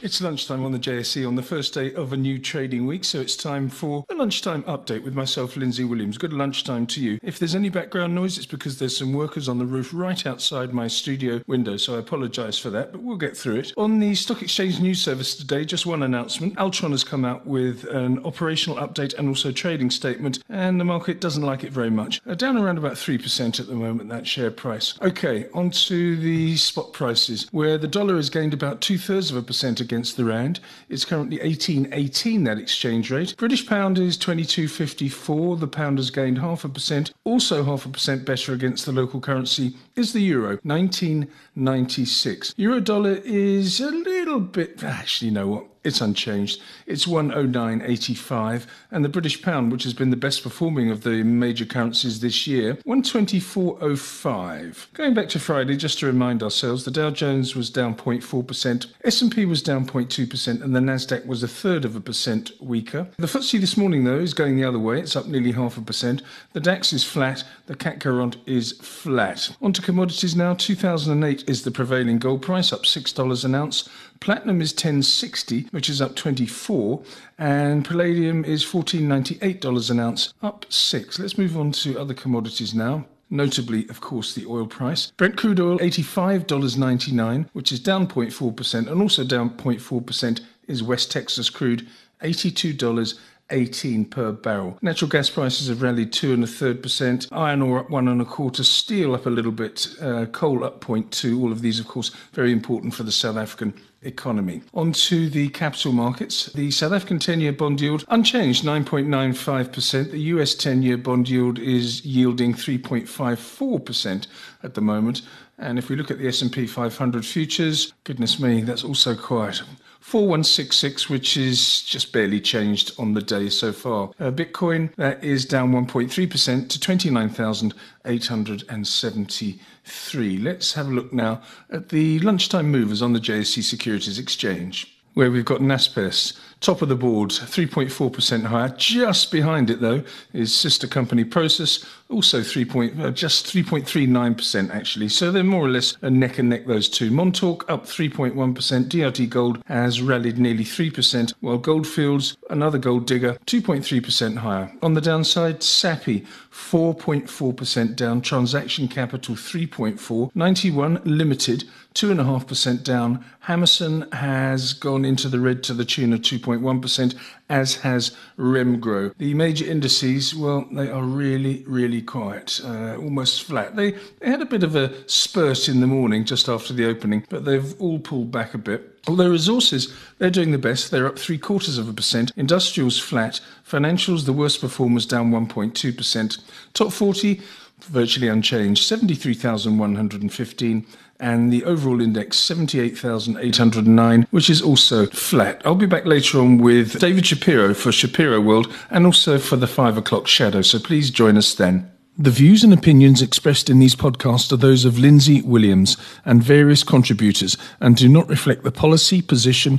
It's lunchtime on the JSE on the first day of a new trading week, so it's time for a lunchtime update with myself, Lindsay Williams. Good lunchtime to you. If there's any background noise, it's because there's some workers on the roof right outside my studio window, so I apologise for that, but we'll get through it. On the Stock Exchange News Service today, just one announcement. Altron has come out with an operational update and also trading statement, and the market doesn't like it very much. Uh, down around about 3% at the moment, that share price. Okay, on to the spot prices, where the dollar has gained about two thirds of a percent against the rand. It's currently 18.18 that exchange rate. British pound is 22.54. The pound has gained half a percent. Also half a percent better against the local currency is the euro, 19.96. Euro dollar is a little bit actually you know what? It's unchanged. It's 109.85, and the British pound, which has been the best performing of the major currencies this year, 124.05. Going back to Friday, just to remind ourselves, the Dow Jones was down 0.4%, S&P was down 0.2%, and the Nasdaq was a third of a percent weaker. The FTSE this morning, though, is going the other way. It's up nearly half a percent. The DAX is flat. The CAC 40 is flat. On to commodities now. 2008 is the prevailing gold price, up six dollars an ounce. Platinum is 1060 which is up 24, and palladium is $14.98 an ounce, up 6. Let's move on to other commodities now notably, of course, the oil price. Brent crude oil, $85.99, which is down 0.4%, and also down 0.4% is West Texas crude, $82. 18 per barrel. Natural gas prices have rallied two and a third percent. Iron ore up one and a quarter. Steel up a little bit. Uh, coal up 0.2. All of these, of course, very important for the South African economy. On to the capital markets. The South African 10-year bond yield unchanged 9.95%. The US 10-year bond yield is yielding 3.54% at the moment. And if we look at the S&P 500 futures, goodness me, that's also quiet. 4166, which is just barely changed on the day so far. Uh, Bitcoin, that is down 1.3% to 29,873. Let's have a look now at the lunchtime movers on the JSE Securities Exchange where we've got Naspers, top of the board, 3.4% higher. Just behind it, though, is sister company Prosus, also 3 point, uh, just 3.39% actually. So they're more or less a neck and neck, those two. Montauk up 3.1%. DRDGOLD has rallied nearly 3%, while Goldfields, another gold digger, 2.3% higher. On the downside, Sappi, 4.4% down. Transaction Capital, 3.4. 91 Limited, 2.5% down. Hammerson has gone into the red to the tune of 2.1%, as has Remgro. The major indices, well, they are really, really quiet, uh, almost flat. They, they had a bit of a spurt in the morning just after the opening, but they've all pulled back a bit. Although resources, they're doing the best. They're up three quarters of a percent. Industrials flat. Financials, the worst performers, down 1.2%. Top 40, virtually unchanged, 73,115 and the overall index 78,809, which is also flat. I'll be back later on with David Shapiro for Shapiro World and also for the 5 o'clock shadow, so please join us then. The views and opinions expressed in these podcasts are those of Lindsay Williams and various contributors and do not reflect the policy, position,